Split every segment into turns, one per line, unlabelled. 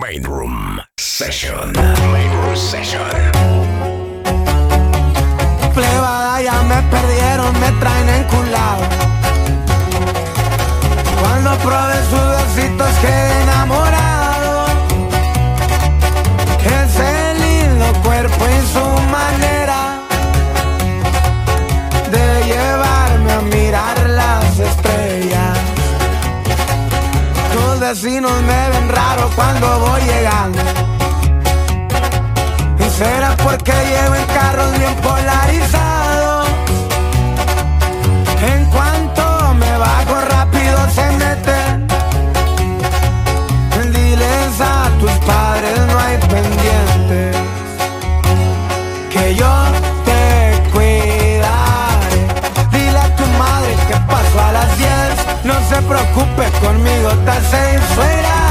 Main Room Session. Main Room Session.
Plebada, ya me perdieron, me traen enculado. Cuando prueben sus dositos, que enamorado. vecinos me ven raro cuando voy llegando. Y será porque llevo en carros bien polarizados. preocupes, conmigo estás ahí fuera.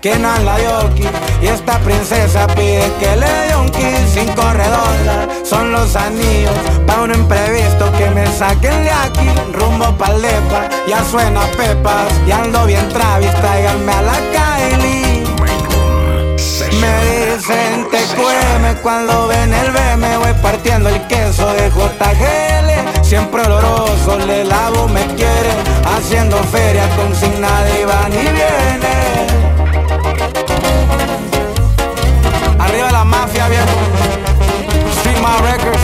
Que Kenan la Yorkie y esta princesa pide que le dé un kiss sin corredor. Son los anillos pa' un imprevisto que me saquen de aquí rumbo pa' Lepa. Ya suena pepas y ando bien Travis, tráiganme a la Kylie. Me dicen te cueme cuando ven el BM, voy partiendo el queso de JGL. Siempre oloroso, le lavo, me quiere, haciendo feria con sin nadie van y viene. Arriba la mafia, viejo. Street My Records.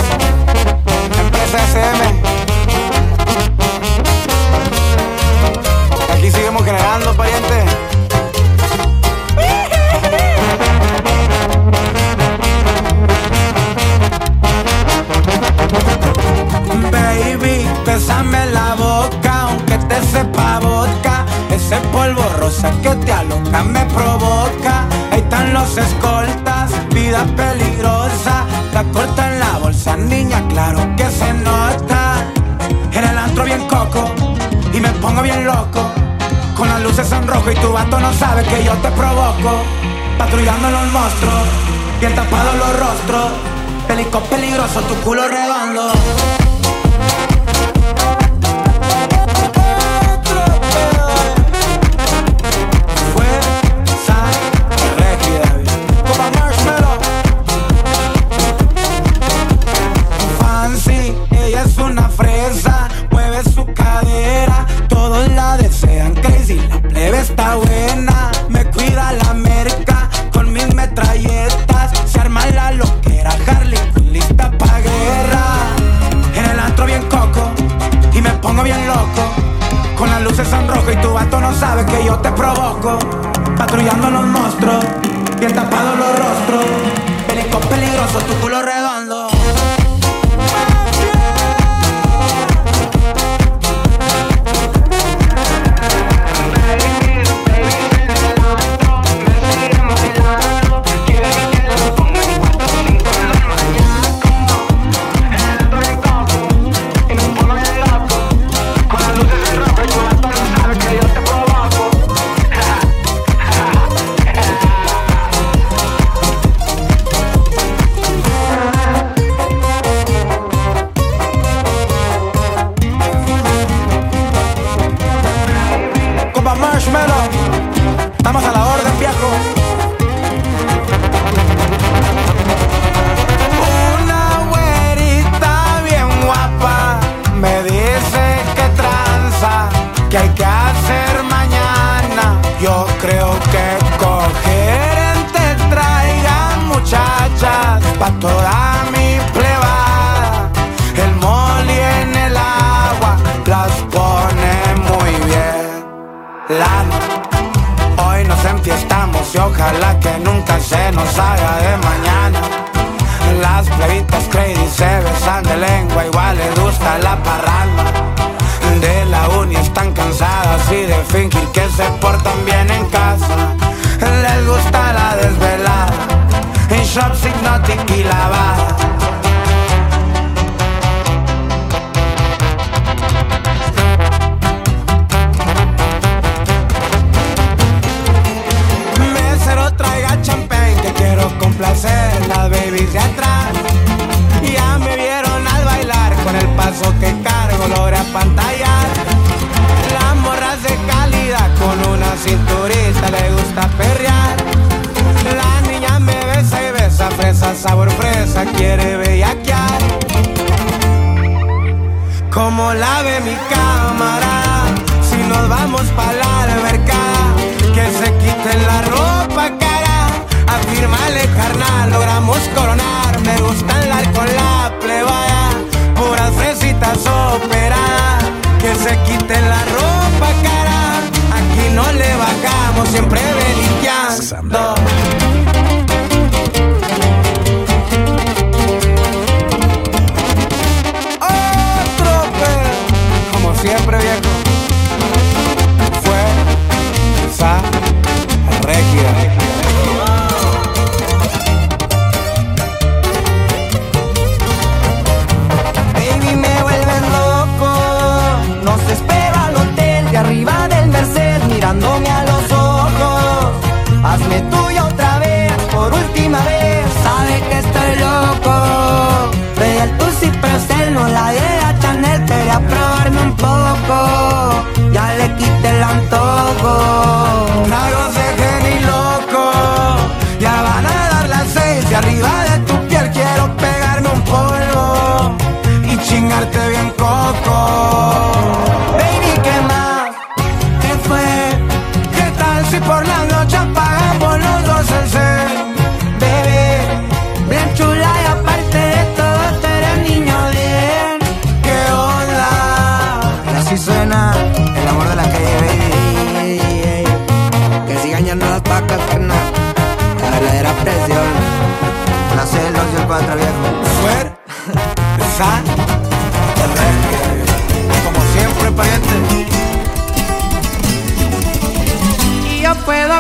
Empresa SM. provoco, patrullando los monstruos, bien tapado los rostros, pelicos peligrosos, tu culo redondo. La parranda. De la uni están cansadas y de fingir que se portan bien en casa. Les gusta la desvelada, en shops hipnotic y lavada.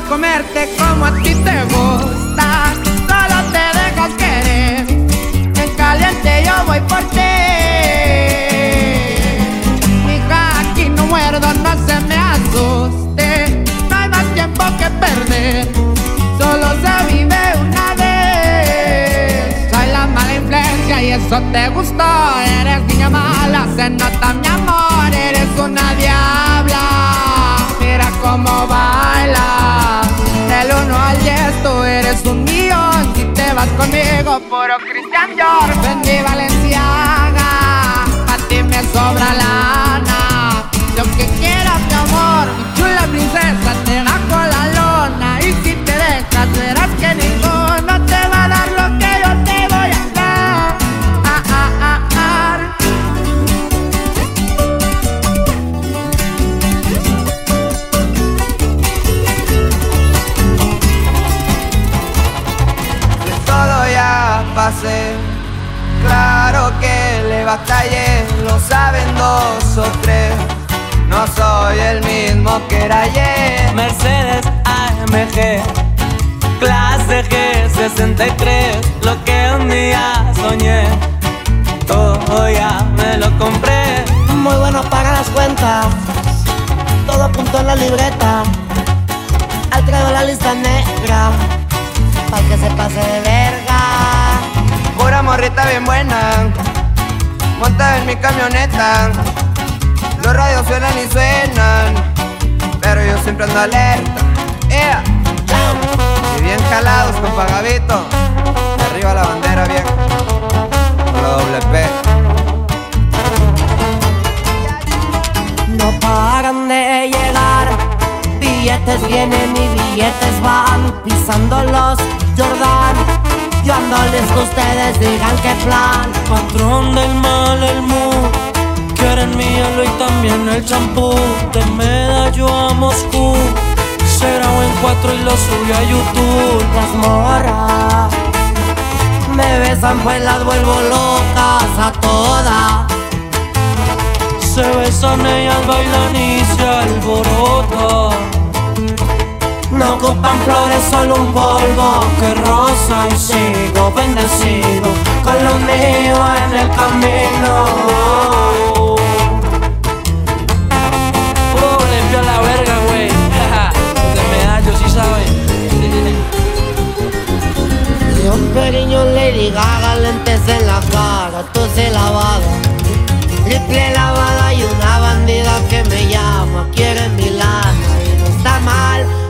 Comerte como a ti te gusta. Solo te dejas querer. En caliente yo voy por ti. Hija, aquí no muerdo, no se me asuste. No hay más tiempo que perder. Solo se vive una vez. Soy la mala influencia y eso te gustó. Eres niña mala, se nota mi amor. Eres una diabla. Mira cómo baila. Del 1 al 10 tú eres un millón. Si te vas conmigo, puro Christian Dior. Fendi Valenciaga. A ti me sobra lana.
Saben dos o tres. No soy el mismo que era ayer.
Mercedes AMG, clase G63, lo que un día soñé, todo ya me lo compré.
Muy bueno para las cuentas, todo apuntó en la libreta. Al traigo la lista negra, pa' que se pase de verga. Pura morrita bien buena, monta en mi camioneta. Los radios suenan y suenan, pero yo siempre ando alerta. ¡Ea! Y bien jalados con pagavito. Arriba la bandera bien. Con la doble P. No paran de llegar. Billetes vienen y billetes van. Pisando los Jordan. Yo ando listo, ustedes digan qué plan.
Patrón del mal, el mood, quieren mi hielo y también el champú. De medallo a Moscú, será en cuatro y lo subí a YouTube.
Las morras me besan pues las vuelvo locas a todas.
Se besan ellas, bailan y se alborotan.
No ocupan flores, solo un polvo que rosa y sigo bendecido con lo mío en el camino.
Puro limpio la verga, güey. Se me da, yo sí sabe.
Yo periño Lady Gaga, lentes en la cara, se lavada. Triple lavada y una bandida que me llama, quiere mi lana y no está mal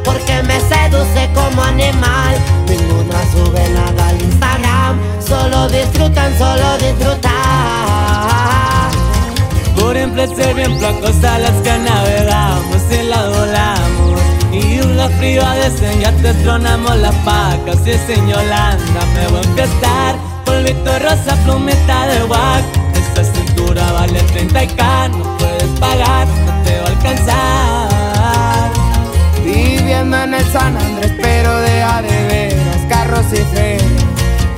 seduce como animal. Ninguna sube nada al Instagram, solo disfrutan, solo disfrutan.
Por ser bien flacos a las que navegamos y la volamos. Y una fría de ya te tronamos la paca. Si es en Yolanda, me voy a empezar. Polvito rosa, plumeta de guac. Esta cintura vale 30k, no puedes pagar, no te va a alcanzar.
Viviendo en el San Andrés, pero de a de carros y ferias.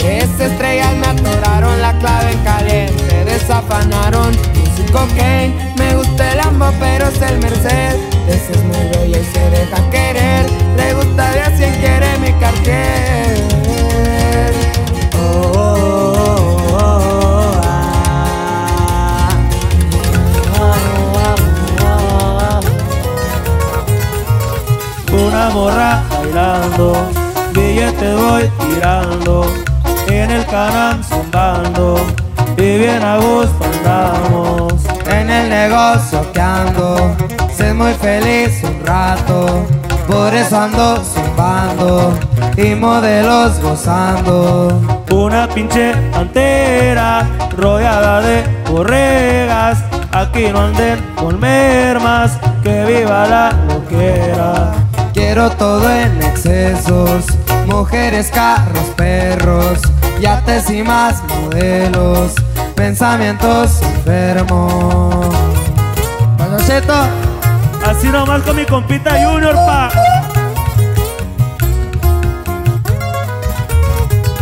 Esas estrellas me atoraron la clave en caliente, desafanaron sin cocaine. Me gusta el ambo, pero es el Merced. Ese es muy bella y se deja querer. Le gusta de a quien quiere mi cartier.
Morra bailando, billete voy tirando, en el canal zumbando, y bien a gusto andamos.
En el negocio que ando, sé muy feliz un rato, por eso ando zumbando y modelos gozando.
Una pinche antera rodeada de borregas. Aquí no anden con mermas, que viva la loquera.
Quiero todo en excesos, mujeres, carros, perros, yates y más modelos, pensamientos enfermos. Cheto,
Así nomás con mi compita Junior, pa.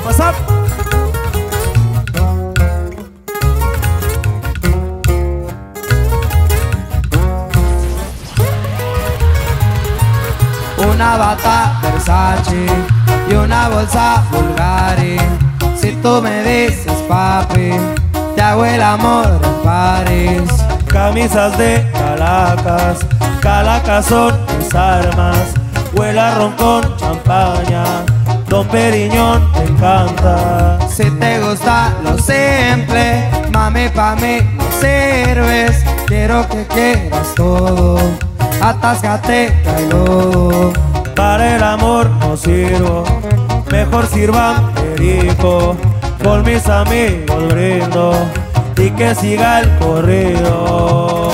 What's up?
Una bata Versace y una bolsa Bulgari. Si tú me dices papi, te hago el amor en París.
Camisas de calacas, calacas son mis armas. Huela ron con champaña, Don Periñón te encanta.
Si te gusta lo simple, mami pa' mí no sirves. Quiero que quieras todo, atáscate, lodo.
Para el amor no sirvo, mejor sirvan perico. Con mis amigos brindo y que siga el corrido.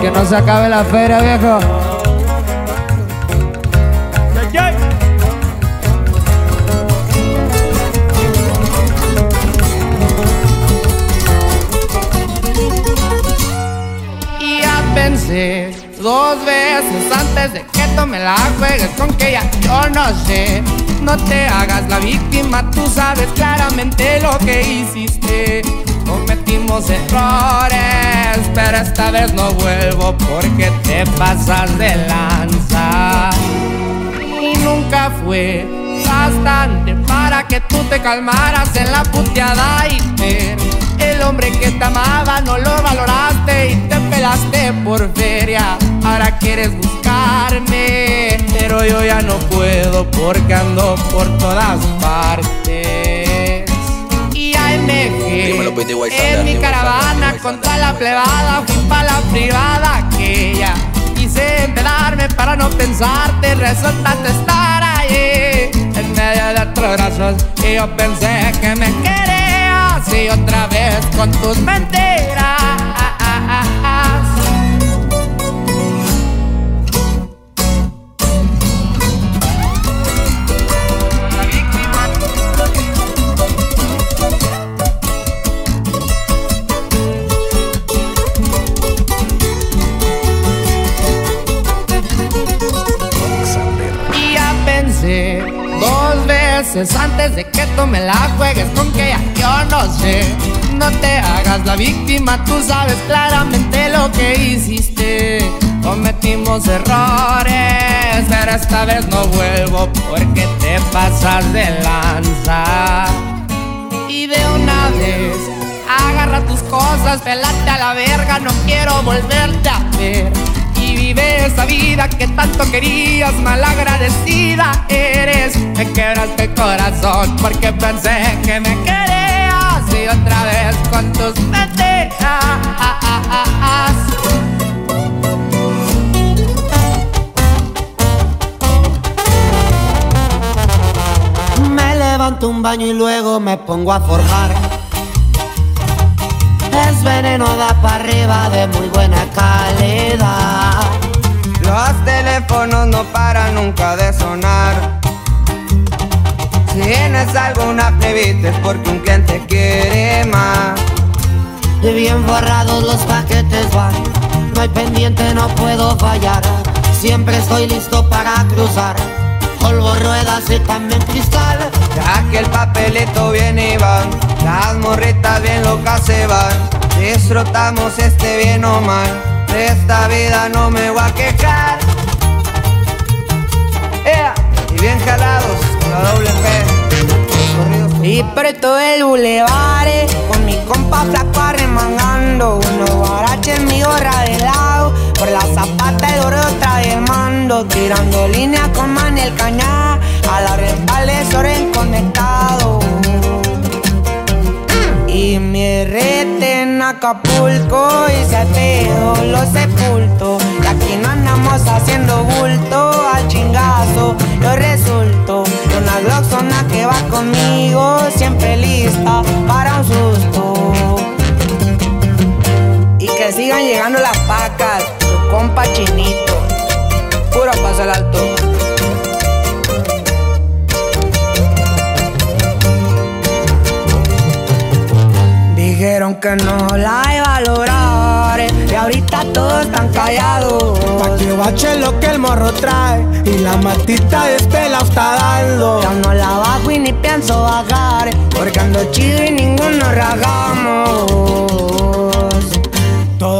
Que no se acabe la feria, viejo. Y ya pensé dos veces antes de que tome la juegues con que ya yo no sé. No te hagas la víctima, tú sabes claramente lo que hiciste. Cometimos errores, pero esta vez no vuelvo porque te pasas de lanza. Y nunca fue bastante para que tú te calmaras en la puteada y ver el hombre que te amaba no lo valoraste y te pelaste por feria. Ahora quieres buscarme, pero yo ya no puedo porque ando por todas partes. Y
Pity White Thunder,
en mi caravana contra la plebada fui pa' la privada aquella. Quise empedarme para no pensarte, resultaste estar ahí en medio de otros brazos y yo pensé que me querías y otra vez con tus mentiras. Antes de que tú me la juegues con que ya yo no sé. No te hagas la víctima, tú sabes claramente lo que hiciste. Cometimos errores, pero esta vez no vuelvo porque te pasas de lanza. Y de una vez, agarra tus cosas, pelate a la verga, no quiero volverte a ver. Y vive esa vida que tanto querías, malagradecida eres. Me quebraste el corazón porque pensé que me querías. Y otra vez con tus pendejas.
Me levanto un baño y luego me pongo a forjar. Es veneno da para arriba de muy buena calidad.
Los teléfonos no paran nunca de sonar. Si tienes alguna plebita es porque un cliente quiere más.
Y bien forrados los paquetes van. No hay pendiente, no puedo fallar. Siempre estoy listo para cruzar. Polvo, ruedas y también cristal.
Ya que el papelito viene y van, las morritas bien locas se van. Disfrutamos este bien o mal, de esta vida no me voy a quejar. Ea, y bien jalados con la doble P.
Y todo el bulevar, con mi compa flaco arremangando Unos guaraches en mi gorra de lado Por la zapata el oro otra vez mando Tirando línea con Manel Cañá A la rentales oren conectado y mi rete en Acapulco y se pedo lo sepulto. Y aquí no andamos haciendo bulto al chingazo. Yo resulto de una gloxona que va conmigo, siempre lista para un susto. Y que sigan llegando las pacas, compa chinito. Puro paso al alto. Dijeron que no la iba a lograr Y ahorita todos están callados
Pa' que bache lo que el morro trae y la matita de este la está dando.
Ya no la bajo y ni pienso bajar Porque ando chido y ninguno ragamos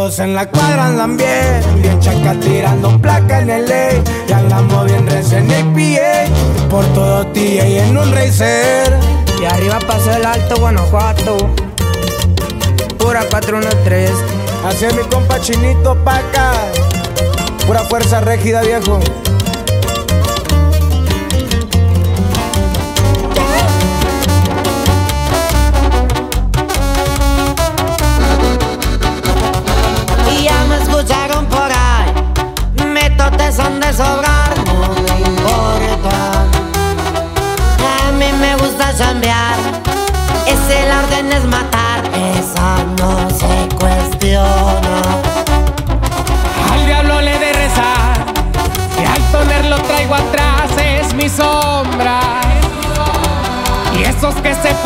Todos en la cuadra andan bien, bien chaca tirando placa en el ley. Y andamos bien recién APA, por todo tía y en un racer.
Y arriba pasó el alto Guanajuato Pura 413
Así es mi compa chinito pa' acá. Pura fuerza rígida, viejo.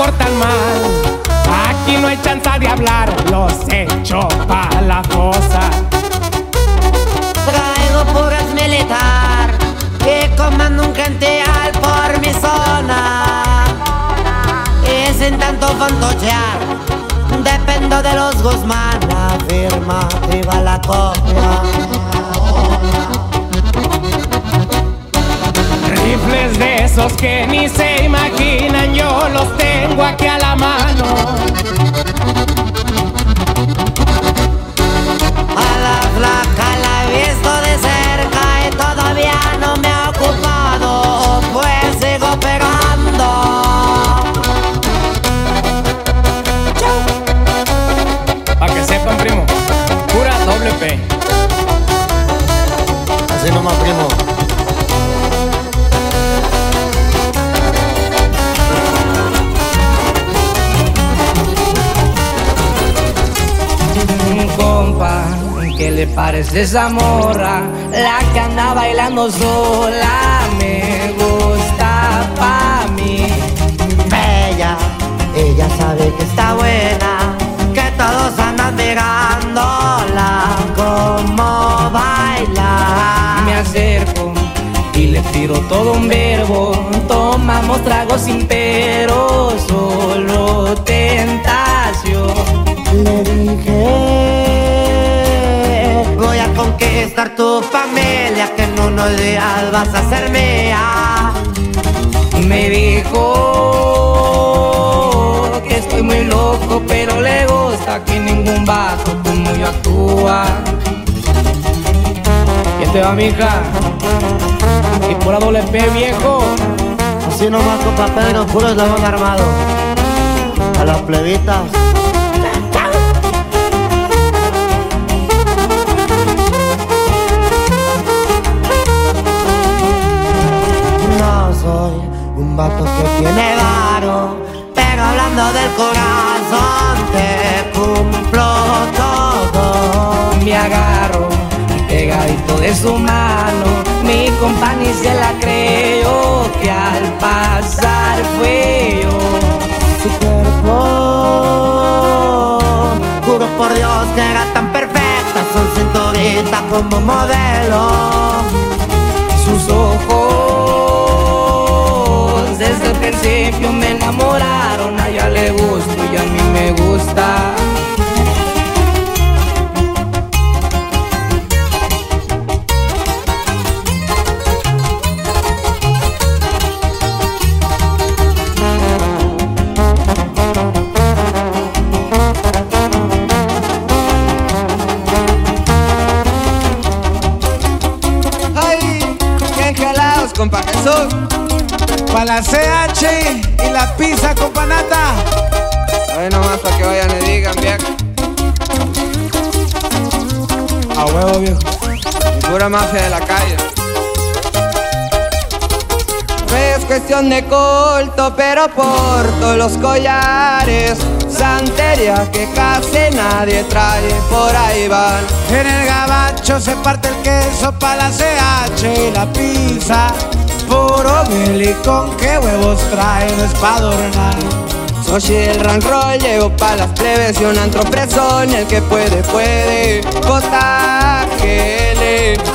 Portan mal, aquí no hay chance de hablar, los echo pa' la fosa.
Traigo puras militar que comando un genteal por mi zona. Y sin tanto fantochear, dependo de los Guzmán. La firma, viva la copia.
Rifles de esos que ni se imaginan, yo los tengo aquí a la mano.
A
parece esa morra? La que anda bailando sola me gusta pa' mí.
Bella, ella sabe que está buena, que todos andan mirándola como baila.
Me acerco y le tiro todo un verbo. Toma
tomamos tragos sin pero, solo tentación.
Conquistar tu familia, que en unos días vas a ser mía.
Me dijo que estoy muy loco, pero le gusta que ningún vato como yo actúa. ¿Quién te va, mija? Y por la doble P, viejo.
Así nomás, compa Pedro, puro eslabón armado. A las plebitas. Vato que tiene varo, pero hablando del corazón te cumplo todo.
Me agarro pegadito de su mano. Mi compañía se la creyó que al pasar fue yo.
Su cuerpo, juro por Dios que era tan perfecta, son cinturita como modelo.
Sus ojos Y
mafia de la calle. Es cuestión de culto, pero porto los collares. Santería que casi nadie trae, por ahí van.
En el gabacho se parte el queso pa' la CH y la pizza. Puro Billy con qué huevos es pa' adornar.
Soy el rank roll, llevo pa' las plebes y un antropresón. El que puede, puede. JGL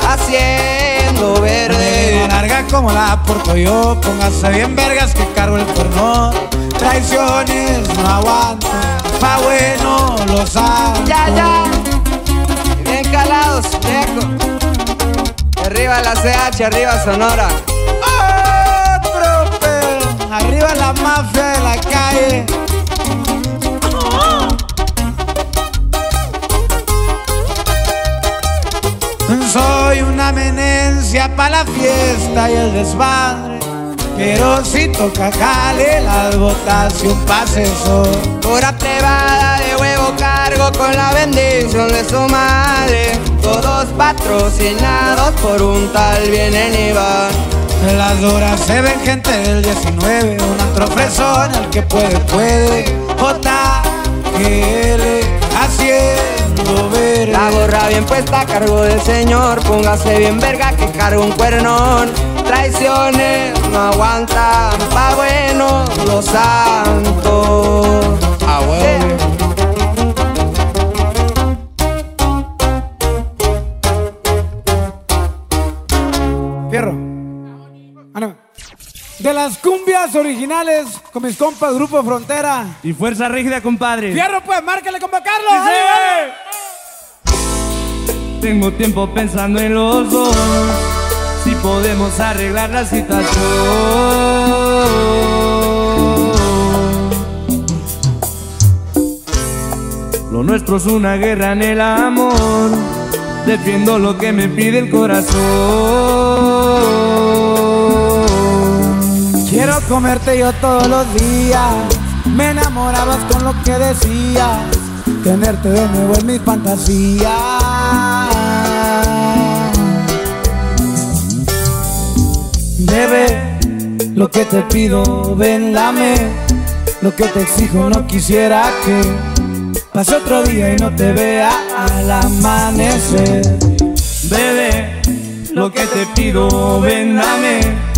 haciendo
Verde
verde.
larga como la porto yo, póngase bien vergas que cargo el cuerno. Traiciones no aguanto, pa' bueno lo saben.
Ya, ya. Bien calados, viejo. Arriba la CH, arriba Sonora.
Arriba la de la. Soy una amenencia pa' la fiesta y el desmadre. Pero si toca jale las botas y un pase.
Pura privada de huevo cargo con la bendición de su madre. Todos patrocinados por un tal vienen y van.
En las horas se ven gente del 19, un antro fresón, el que puede, puede. JGL haciendo ver.
La gorra bien puesta a cargo del señor. Póngase bien verga que cargo un cuernón. Traiciones no aguantan, pa' bueno los santos.
A huevo,
Sí.
De las cumbias originales con mis compas Grupo Frontera.
Y fuerza rígida, compadre.
Fierro, pues, márcale, compa Carlos.
Dice,
¡Dale, dale!
Tengo tiempo pensando en los dos. Si podemos arreglar la situación. Lo nuestro es una guerra en el amor. Defiendo lo que me pide el corazón.
Quiero comerte yo todos los días. Me enamorabas con lo que decías. Tenerte de nuevo en mis fantasías. Bebé, lo que te pido, ven, dame. Lo que te exijo, no quisiera que pase otro día y no te vea al amanecer.
Bebé, lo que te pido, ven, dame.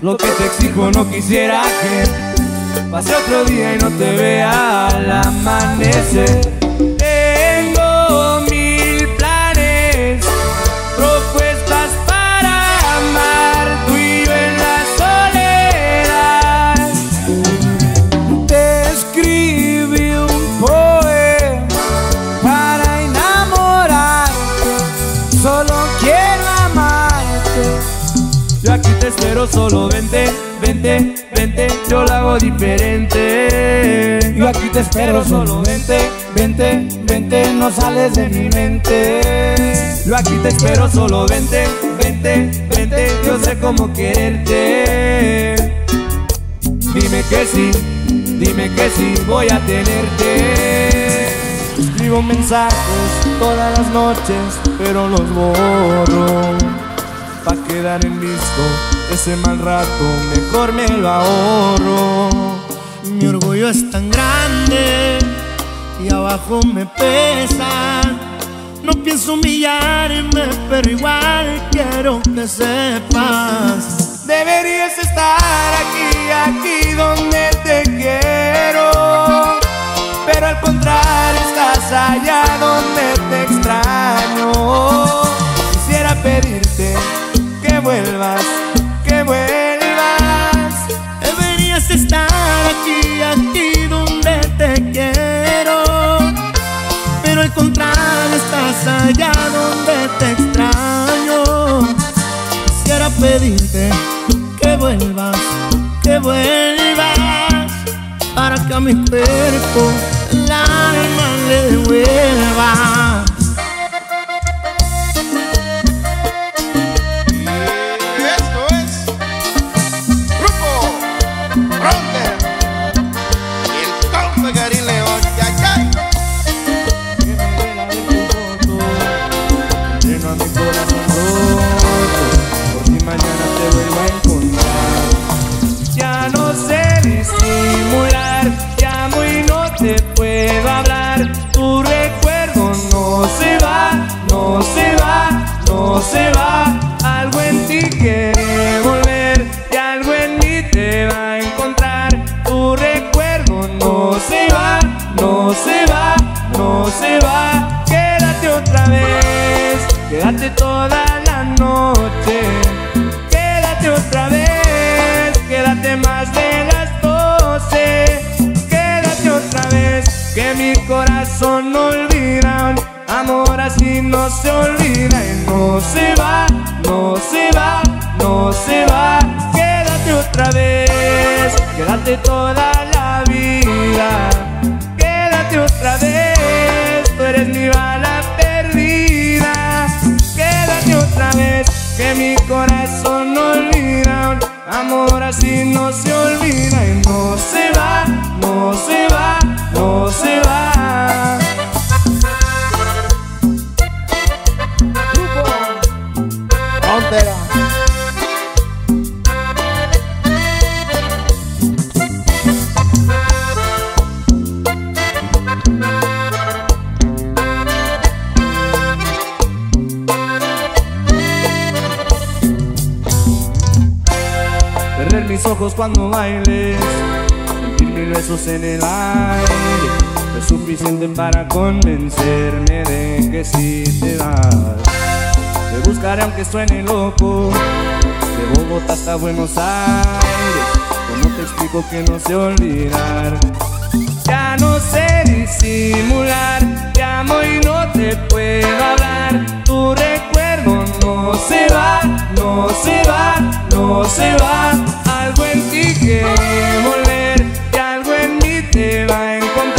Lo que te exijo, no quisiera que pase otro día y no te vea al amanecer. Espero, solo vente, vente, vente, yo lo hago diferente.
Yo aquí te espero, solo vente, vente, vente, no sales de mi mente.
Yo aquí te espero, solo vente, vente, vente, yo sé cómo quererte. Dime que sí, dime que sí, voy a tenerte.
Escribo mensajes todas las noches, pero los borro. Pa' quedar en visto ese mal rato, mejor me lo ahorro. Mi orgullo es tan grande y abajo me pesa. No pienso humillarme, pero igual quiero que sepas.
Deberías estar aquí, aquí donde te quiero. Pero al contrario, estás allá donde te extraño. Quisiera pedirte que vuelvas, que vuelvas.
Deberías estar aquí, aquí donde te quiero. Pero al contrario, estás allá donde te extraño. Quisiera pedirte que vuelvas, que vuelvas. Para que a mi cuerpo el alma le devuelva. Mi corazón
no olvida. Amor así no se olvida y no se va, no se va, no se va. Quédate otra vez, quédate toda la vida. Quédate otra vez, tú eres mi bala perdida. Quédate otra vez, que mi corazón no olvida. Amor así no se olvida y no se va, no se va, no se va. Cuando bailes, sentir mil besos en el aire, es suficiente para convencerme de que si te vas. Te buscaré aunque suene loco, de Bogotá hasta Buenos Aires, como te explico que no sé olvidar. Ya no sé disimular, te amo y no te puedo hablar. Tu recuerdo no se va, no se va, no se va. Algo en ti quiere volver y algo en mí te va a encontrar.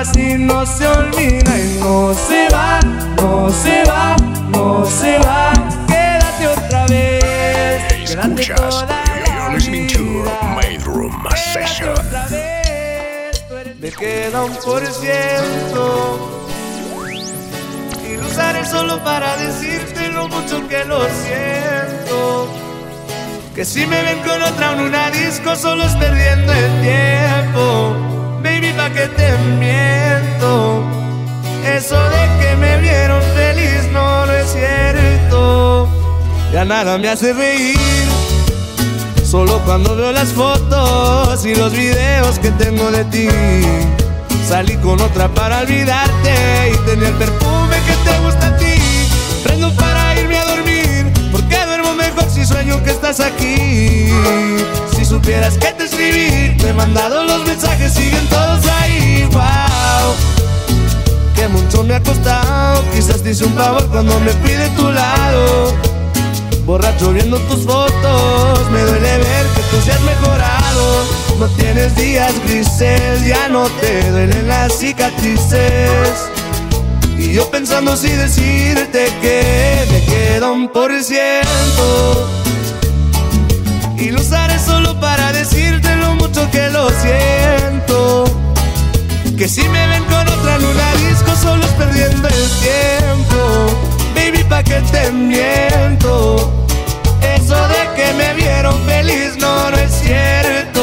Amor así no se olvida y no se va, no se va, no se va. Quédate otra vez, quédate
Escuchas, you're listening to. Main Room Session.
Me queda un por ciento y lo usaré solo para decirte lo mucho que lo siento. Que si me ven con otra en una disco solo es perdiendo el tiempo. Que te miento. Eso de que me vieron feliz no, no es cierto. Ya nada me hace reír. Solo cuando veo las fotos y los videos que tengo de ti. salí con otra para olvidarte y tener perfume que te gusta a ti. Prendo si sueño que estás aquí. Si supieras que te escribí, te he mandado los mensajes, siguen todos ahí. Wow, que mucho me ha costado. Quizás te hice un favor cuando me fui de tu lado. Borracho viendo tus fotos, me duele ver que tú seas mejorado. No tienes días grises, ya no te duelen las cicatrices. Y yo pensando si decirte que me queda un por ciento. Y lo usaré solo para decirte lo mucho que lo siento. Que si me ven con otra en una disco, solo es perdiendo el tiempo. Baby, pa' que te miento. Eso de que me vieron feliz no, no es cierto.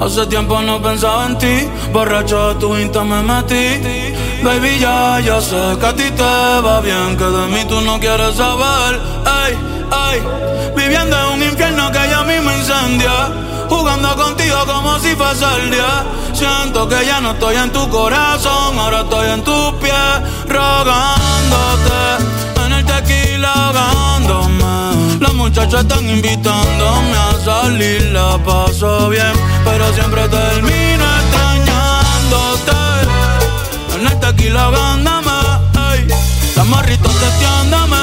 Hace tiempo no pensaba en ti, borracho de tu insta me metí. Baby, ya, ya sé que a ti te va bien, que de mí tú no quieres saber. Ay, ay, viviendo en un infierno que ya a mí incendia. Jugando contigo como si fuese el día. Siento que ya no estoy en tu corazón, ahora estoy en tus pies, rogándote. En el tequila ahogándome. Las muchachas están invitándome a salir, la paso bien, pero siempre termino extrañándote. En el tequila ahogándome, ey. Las morritos testeándome,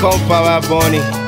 Grupo Frontera y el compa Bad Bunny.